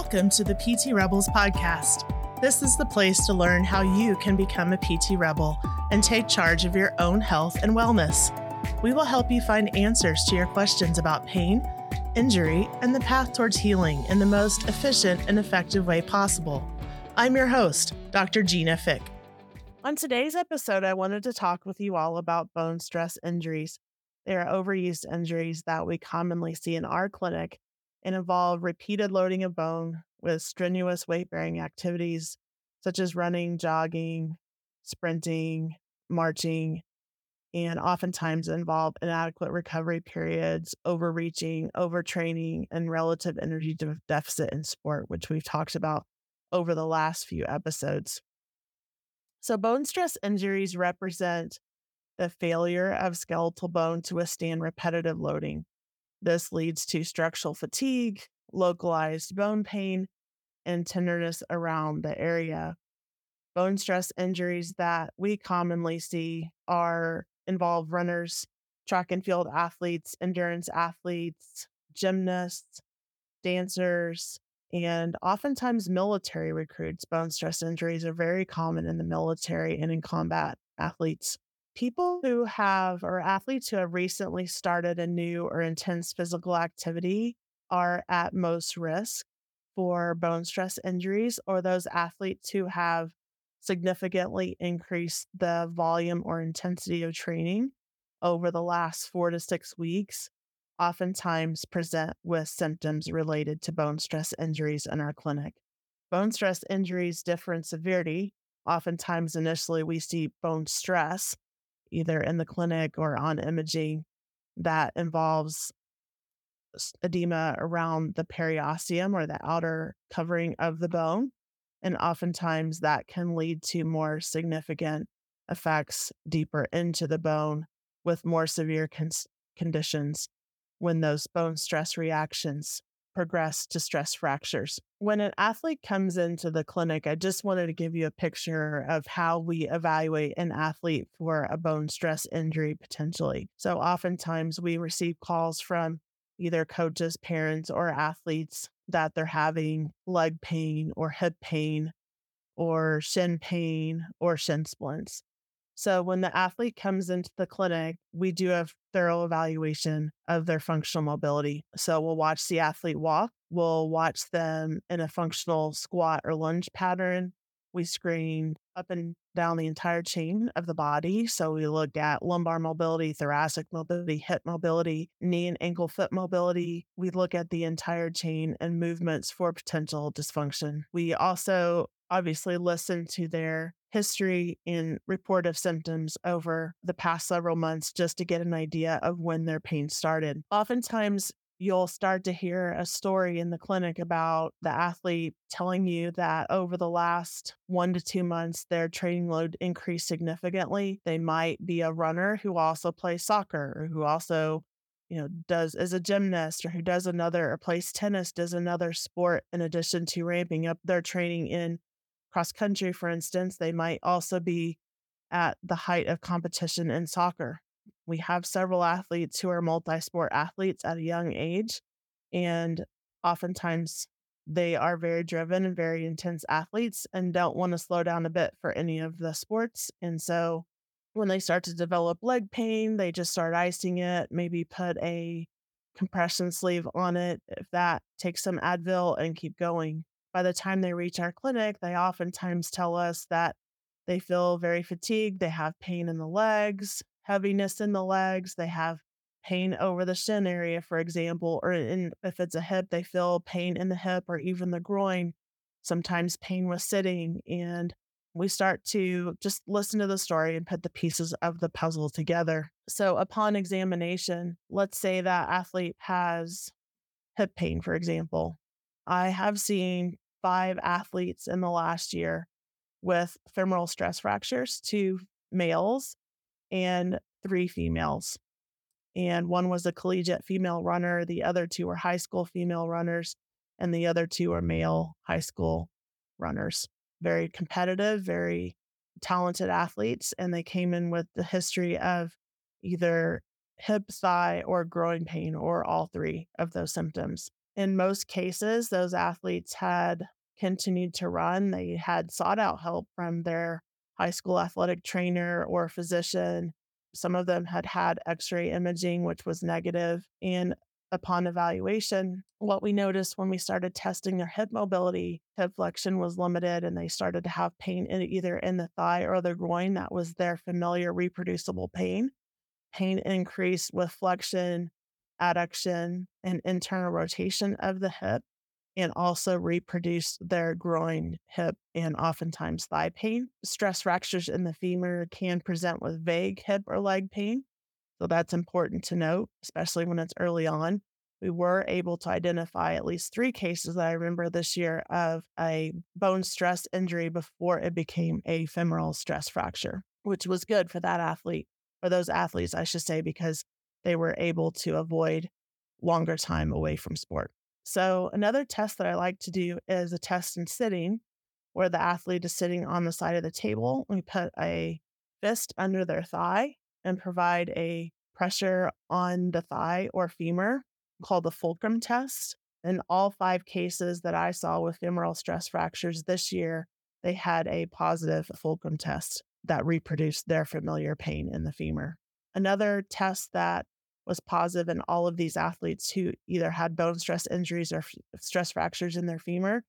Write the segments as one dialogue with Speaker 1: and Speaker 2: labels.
Speaker 1: Welcome to the PT Rebels podcast. This is the place to learn how you can become a PT Rebel and take charge of your own health and wellness. We will help you find answers to your questions about pain, injury, and the path towards healing in the most efficient and effective way possible. I'm your host, Dr. Gina Fick. On today's episode, I wanted to talk with you all about bone stress injuries. They are overused injuries that we commonly see in our clinic and involve repeated loading of bone with strenuous weight bearing activities such as running, jogging, sprinting, marching, and oftentimes involve inadequate recovery periods, overreaching, overtraining, and relative energy de- deficit in sport, which we've talked about over the last few episodes. So, bone stress injuries represent the failure of skeletal bone to withstand repetitive loading. This leads to structural fatigue, localized bone pain, and tenderness around the area. Bone stress injuries that we commonly see are involve runners, track and field athletes, endurance athletes, gymnasts, dancers, and oftentimes military recruits. Bone stress injuries are very common in the military and in combat athletes people who have or athletes who have recently started a new or intense physical activity are at most risk for bone stress injuries or those athletes who have significantly increased the volume or intensity of training over the last four to six weeks oftentimes present with symptoms related to bone stress injuries in our clinic. Bone stress injuries differ in severity. Oftentimes, initially, we see bone stress, either in the clinic or on imaging that involves edema around the periosteum or the outer covering of the bone. And oftentimes that can lead to more significant effects deeper into the bone with more severe conditions when those bone stress reactions progress to stress fractures. When an athlete comes into the clinic, I just wanted to give you a picture of how we evaluate an athlete for a bone stress injury potentially. So, oftentimes we receive calls from either coaches, parents, or athletes that they're having leg pain or hip pain or shin pain or shin splints. So when the athlete comes into the clinic, we do a thorough evaluation of their functional mobility. So we'll watch the athlete walk, we'll watch them in a functional squat or lunge pattern. We screen up and down the entire chain of the body. So we look at lumbar mobility, thoracic mobility, hip mobility, knee and ankle foot mobility. We look at the entire chain and movements for potential dysfunction. We also obviously listen to their history and report of symptoms over the past several months just to get an idea of when their pain started. Oftentimes, you'll start to hear a story in the clinic about the athlete telling you that over the last one to two months, their training load increased significantly. They might be a runner who also plays soccer or who also you know does is a gymnast or who does another or plays tennis does another sport in addition to ramping up their training in cross country, for instance, they might also be at the height of competition in soccer. We have several athletes who are multi sport athletes at a young age, and oftentimes they are very driven and very intense athletes and don't want to slow down a bit for any of the sports. And so when they start to develop leg pain, they just start icing it, maybe put a compression sleeve on it. If that takes some Advil and keep going by the time they reach our clinic, they oftentimes tell us that they feel very fatigued. They have pain in the legs, heaviness in the legs. They have pain over the shin area, for example, or in, if it's a hip, they feel pain in the hip or even the groin, sometimes pain with sitting. And we start to just listen to the story and put the pieces of the puzzle together. So, upon examination, let's say that athlete has hip pain, for example. I have seen five athletes in the last year with femoral stress fractures, two males and three females. And one was a collegiate female runner, the other two were high school female runners, and the other two are male high school runners. Very competitive, very talented athletes. And they came in with the history of either hip, thigh, or groin pain, or all three of those symptoms. in most cases, those athletes had continued to run. They had sought out help from their high school athletic trainer or physician. Some of them had had x ray imaging, which was negative. And upon evaluation, what we noticed when we started testing their hip mobility, hip flexion was limited and they started to have pain in either in the thigh or the groin. That was their familiar reproducible pain. Pain increased with flexion, adduction, and internal rotation of the hip, and also reproduce their groin, hip, and oftentimes thigh pain. Stress fractures in the femur can present with vague hip or leg pain. So that's important to note, especially when it's early on. We were able to identify at least three cases that I remember this year of a bone stress injury before it became a femoral stress fracture, which was good for that athlete, or those athletes, I should say, because they were able to avoid longer time away from sport. So, another test that I like to do is a test in sitting, where the athlete is sitting on the side of the table. We put a fist under their thigh and provide a pressure on the thigh or femur called the fulcrum test. In all five cases that I saw with femoral stress fractures this year, they had a positive fulcrum test that reproduced their familiar pain in the femur. Another test that was positive in all of these athletes who either had bone stress injuries or f- stress fractures in their femur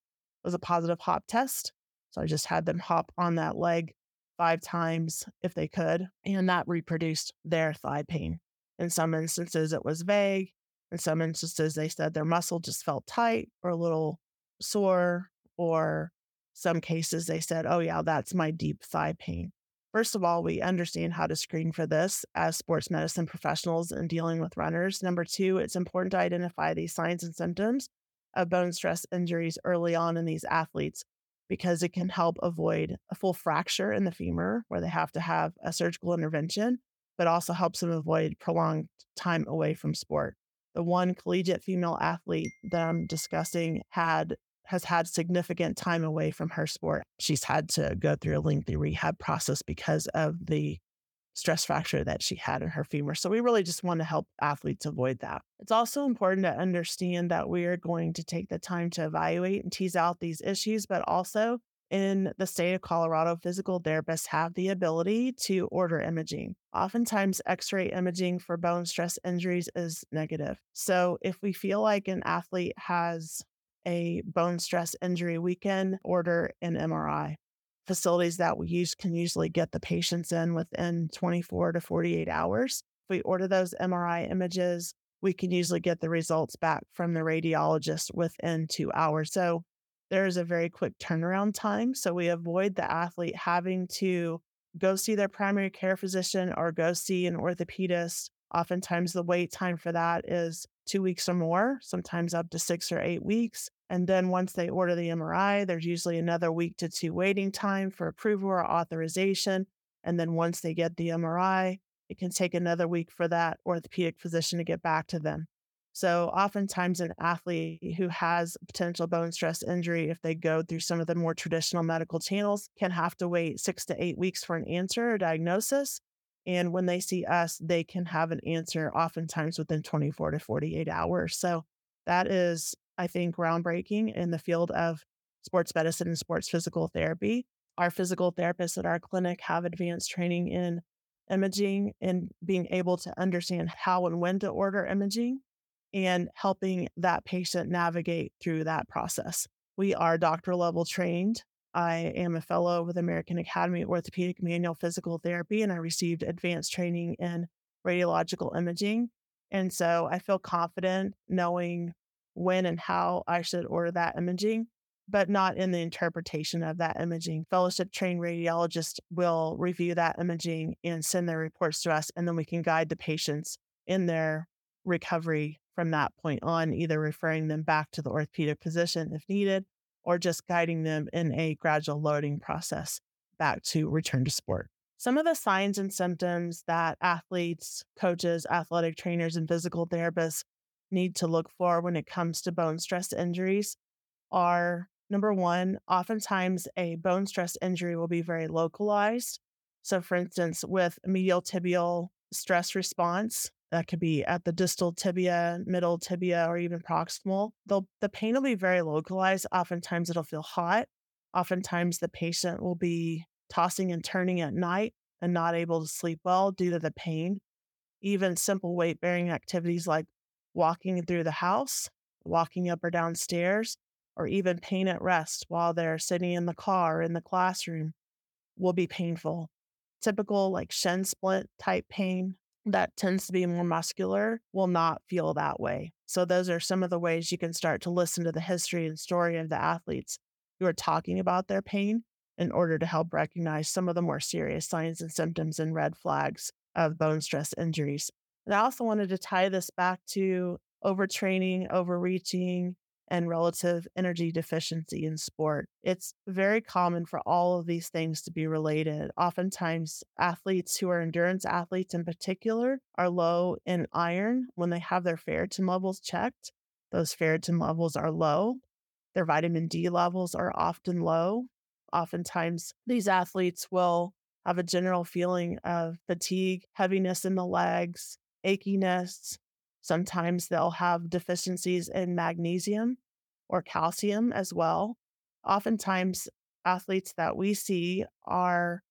Speaker 1: was a positive hop test. So I just had them hop on that leg five times if they could, and that reproduced their thigh pain. In some instances, it was vague. In some instances, they said their muscle just felt tight or a little sore, or some cases they said, oh, yeah, that's my deep thigh pain. First of all, we understand how to screen for this as sports medicine professionals in dealing with runners. Number two, it's important to identify these signs and symptoms of bone stress injuries early on in these athletes because it can help avoid a full fracture in the femur where they have to have a surgical intervention, but also helps them avoid prolonged time away from sport. The one collegiate female athlete that I'm discussing had has had significant time away from her sport. She's had to go through a lengthy rehab process because of the stress fracture that she had in her femur. So we really just want to help athletes avoid that. It's also important to understand that we are going to take the time to evaluate and tease out these issues, but also in the state of Colorado, physical therapists have the ability to order imaging. Oftentimes, x ray imaging for bone stress injuries is negative. So, if we feel like an athlete has a bone stress injury, we can order an MRI facilities that we use can usually get the patients in within 24 to 48 hours. If we order those MRI images, we can usually get the results back from the radiologist within two hours. So there is a very quick turnaround time. So we avoid the athlete having to go see their primary care physician or go see an orthopedist. Oftentimes, the wait time for that is two weeks or more, sometimes up to six or eight weeks. And then once they order the MRI, there's usually another week to two waiting time for approval or authorization. And then once they get the MRI, it can take another week for that orthopedic physician to get back to them. So, oftentimes, an athlete who has potential bone stress injury, if they go through some of the more traditional medical channels, can have to wait six to eight weeks for an answer or diagnosis. And when they see us, they can have an answer oftentimes within 24 to 48 hours. So, that is I think, groundbreaking in the field of sports medicine and sports physical therapy. Our physical therapists at our clinic have advanced training in imaging and being able to understand how and when to order imaging and helping that patient navigate through that process. We are doctor level trained. I am a fellow with American Academy of Orthopedic Manual Physical Therapy, and I received advanced training in radiological imaging. And so I feel confident knowing when and how I should order that imaging, but not in the interpretation of that imaging. Fellowship trained radiologists will review that imaging and send their reports to us, and then we can guide the patients in their recovery from that point on, either referring them back to the orthopedic physician if needed, or just guiding them in a gradual loading process back to return to sport. Some of the signs and symptoms that athletes, coaches, athletic trainers, and physical therapists need to look for when it comes to bone stress injuries are number one, oftentimes a bone stress injury will be very localized. So, for instance, with medial tibial stress response, that could be at the distal tibia, middle tibia, or even proximal. They'll, the pain will be very localized. Oftentimes it'll feel hot. Oftentimes the patient will be tossing and turning at night and not able to sleep well due to the pain. Even simple weight bearing activities like walking through the house, walking up or down stairs, or even pain at rest while they're sitting in the car or in the classroom will be painful. Typical like shin splint type pain that tends to be more muscular will not feel that way. So, those are some of the ways you can start to listen to the history and story of the athletes who are talking about their pain in order to help recognize some of the more serious signs and symptoms and red flags of bone stress injuries. And I also wanted to tie this back to overtraining, overreaching, and relative energy deficiency in sport. It's very common for all of these things to be related. Oftentimes, athletes who are endurance athletes in particular are low in iron when they have their ferritin levels checked. Those ferritin levels are low. Their vitamin D levels are often low. Oftentimes, these athletes will have a general feeling of fatigue, heaviness in the legs, achiness, Sometimes they'll have deficiencies in magnesium or calcium as well. Oftentimes, athletes that we see are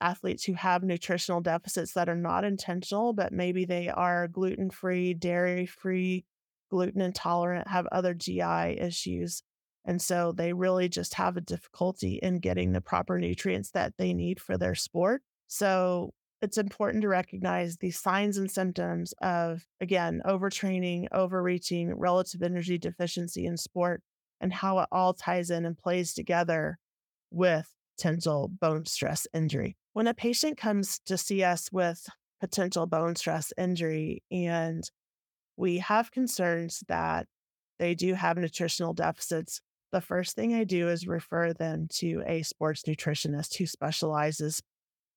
Speaker 1: athletes who have nutritional deficits that are not intentional, but maybe they are gluten free, dairy free, gluten intolerant, have other GI issues. And so they really just have a difficulty in getting the proper nutrients that they need for their sport. So it's important to recognize the signs and symptoms of, again, overtraining, overreaching, relative energy deficiency in sport, and how it all ties in and plays together with potential bone stress injury. When a patient comes to see us with potential bone stress injury and we have concerns that they do have nutritional deficits, the first thing I do is refer them to a sports nutritionist who specializes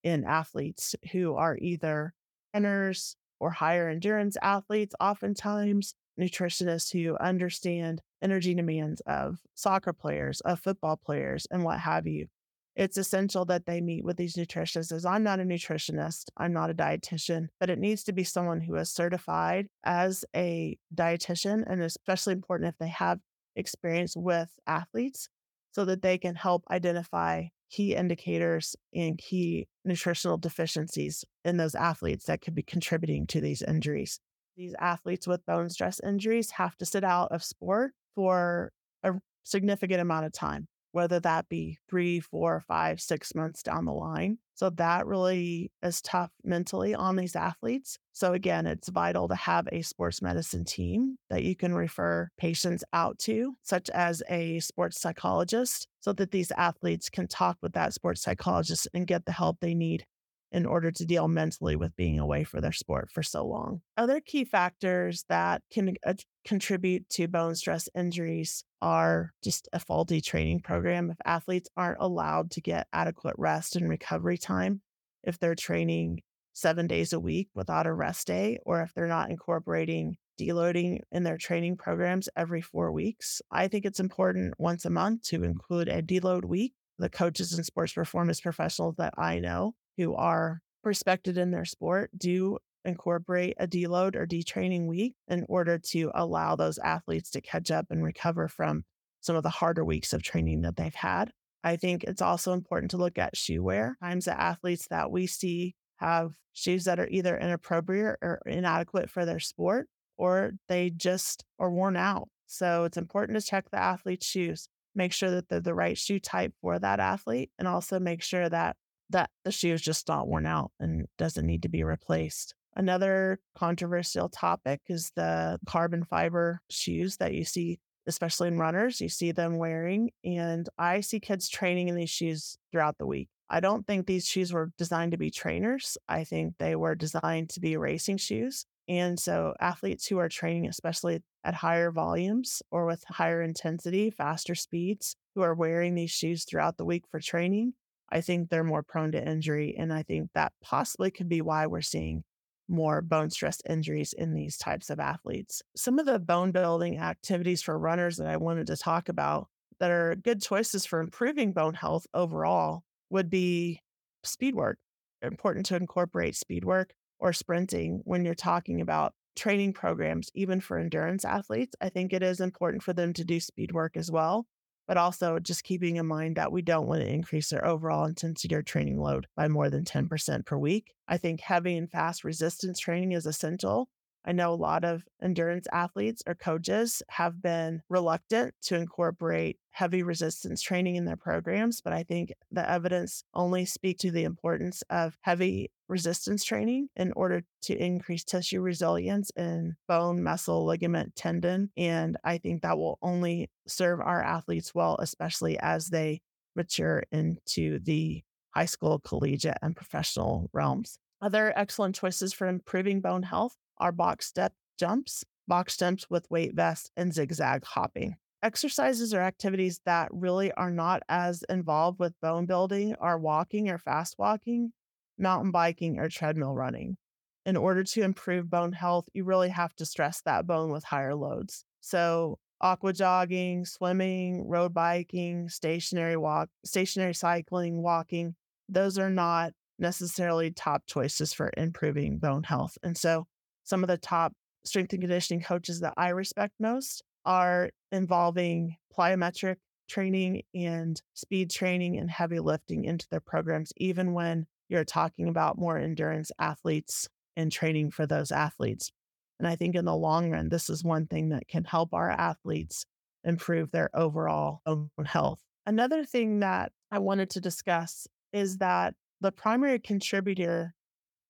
Speaker 1: in athletes who are either runners or higher endurance athletes, oftentimes nutritionists who understand energy demands of soccer players, of football players, and what have you. It's essential that they meet with these nutritionists as I'm not a nutritionist, I'm not a dietitian, but it needs to be someone who is certified as a dietitian and especially important if they have experience with athletes so that they can help identify key indicators and key nutritional deficiencies in those athletes that could be contributing to these injuries. These athletes with bone stress injuries have to sit out of sport for a significant amount of time, whether that be three, four, five, six months down the line. So that really is tough mentally on these athletes. So again, it's vital to have a sports medicine team that you can refer patients out to, such as a sports psychologist, so that these athletes can talk with that sports psychologist and get the help they need in order to deal mentally with being away for their sport for so long. Other key factors that can uh, contribute to bone stress injuries are just a faulty training program. If athletes aren't allowed to get adequate rest and recovery time, if they're training seven days a week without a rest day, or if they're not incorporating deloading in their training programs every four weeks, I think it's important once a month to include a deload week. The coaches and sports performance professionals that I know who are respected in their sport do incorporate a deload or detraining week in order to allow those athletes to catch up and recover from some of the harder weeks of training that they've had. I think it's also important to look at shoe wear. Times the athletes that we see have shoes that are either inappropriate or inadequate for their sport, or they just are worn out. So it's important to check the athlete's shoes, make sure that they're the right shoe type for that athlete, and also make sure that that the shoe is just not worn out and doesn't need to be replaced. Another controversial topic is the carbon fiber shoes that you see, especially in runners, you see them wearing. And I see kids training in these shoes throughout the week. I don't think these shoes were designed to be trainers. I think they were designed to be racing shoes. And so athletes who are training, especially at higher volumes or with higher intensity, faster speeds, who are wearing these shoes throughout the week for training, I think they're more prone to injury. And I think that possibly could be why we're seeing more bone stress injuries in these types of athletes. Some of the bone building activities for runners that I wanted to talk about that are good choices for improving bone health overall would be speed work. Important to incorporate speed work. or sprinting when you're talking about training programs, even for endurance athletes. I think it is important for them to do speed work as well, but also just keeping in mind that we don't want to increase their overall intensity or training load by more than 10% per week. I think heavy and fast resistance training is essential. I know a lot of endurance athletes or coaches have been reluctant to incorporate heavy resistance training in their programs, but I think the evidence only speak to the importance of heavy resistance training in order to increase tissue resilience in bone, muscle, ligament, tendon. And I think that will only serve our athletes well, especially as they mature into the high school, collegiate, and professional realms. Other excellent choices for improving bone health are box step jumps, box jumps with weight vests, and zigzag hopping. Exercises or activities that really are not as involved with bone building are walking or fast walking, mountain biking, or treadmill running. In order to improve bone health, you really have to stress that bone with higher loads. So, aqua jogging, swimming, road biking, stationary walk, stationary cycling, walking, those are not necessarily top choices for improving bone health. And so, some of the top strength and conditioning coaches that I respect most are involving plyometric training and speed training and heavy lifting into their programs, even when you're talking about more endurance athletes and training for those athletes. And I think in the long run, this is one thing that can help our athletes improve their overall health. Another thing that I wanted to discuss is that the primary contributor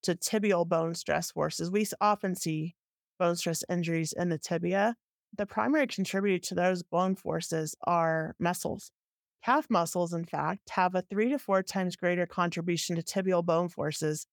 Speaker 1: to tibial bone stress forces. We often see bone stress injuries in the tibia. The primary contributor to those bone forces are muscles. Calf muscles, in fact, have a three to four times greater contribution to tibial bone forces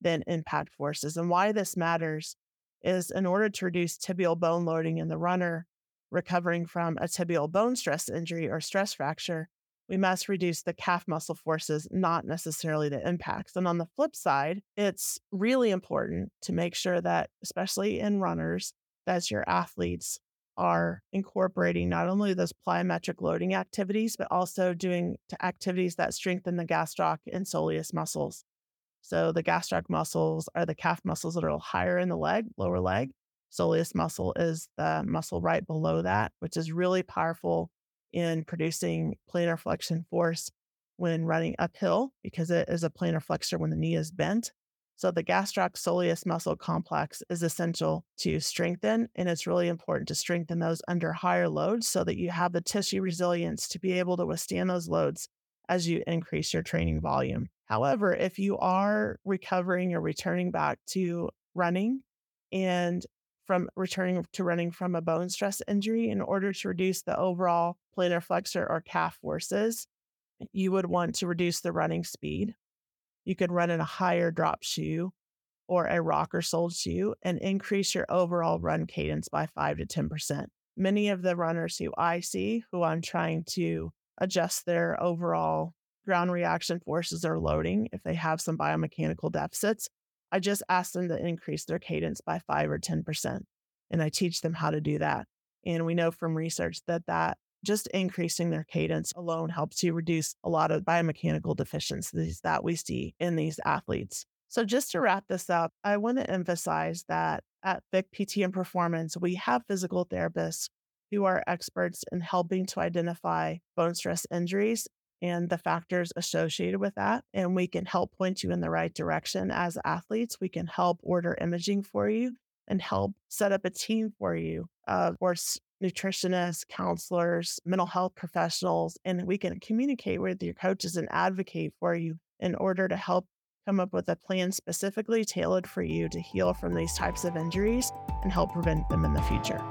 Speaker 1: than impact forces. And why this matters is in order to reduce tibial bone loading in the runner recovering from a tibial bone stress injury or stress fracture, we must reduce the calf muscle forces, not necessarily the impacts. And on the flip side, it's really important to make sure that, especially in runners, that your athletes are incorporating not only those plyometric loading activities, but also doing activities that strengthen the gastroc and soleus muscles. So the gastroc muscles are the calf muscles that are higher in the leg, lower leg. Soleus muscle is the muscle right below that, which is really powerful in producing plantar flexion force when running uphill because it is a plantar flexor when the knee is bent. So the gastroc muscle complex is essential to strengthen, and it's really important to strengthen those under higher loads so that you have the tissue resilience to be able to withstand those loads as you increase your training volume. However, if you are recovering or returning back to running and from returning to running from a bone stress injury in order to reduce the overall plantar flexor or calf forces, you would want to reduce the running speed. You could run in a higher drop shoe or a rocker soled shoe and increase your overall run cadence by 5 to 10%. Many of the runners who I see who I'm trying to adjust their overall ground reaction forces or loading if they have some biomechanical deficits I just ask them to increase their cadence by five or 10%. And I teach them how to do that. And we know from research that that just increasing their cadence alone helps you reduce a lot of biomechanical deficiencies that we see in these athletes. So, just to wrap this up, I want to emphasize that at Fick PT and Performance, we have physical therapists who are experts in helping to identify bone stress injuries and the factors associated with that. And we can help point you in the right direction as athletes. We can help order imaging for you and help set up a team for you of course nutritionists, counselors, mental health professionals, and we can communicate with your coaches and advocate for you in order to help come up with a plan specifically tailored for you to heal from these types of injuries and help prevent them in the future.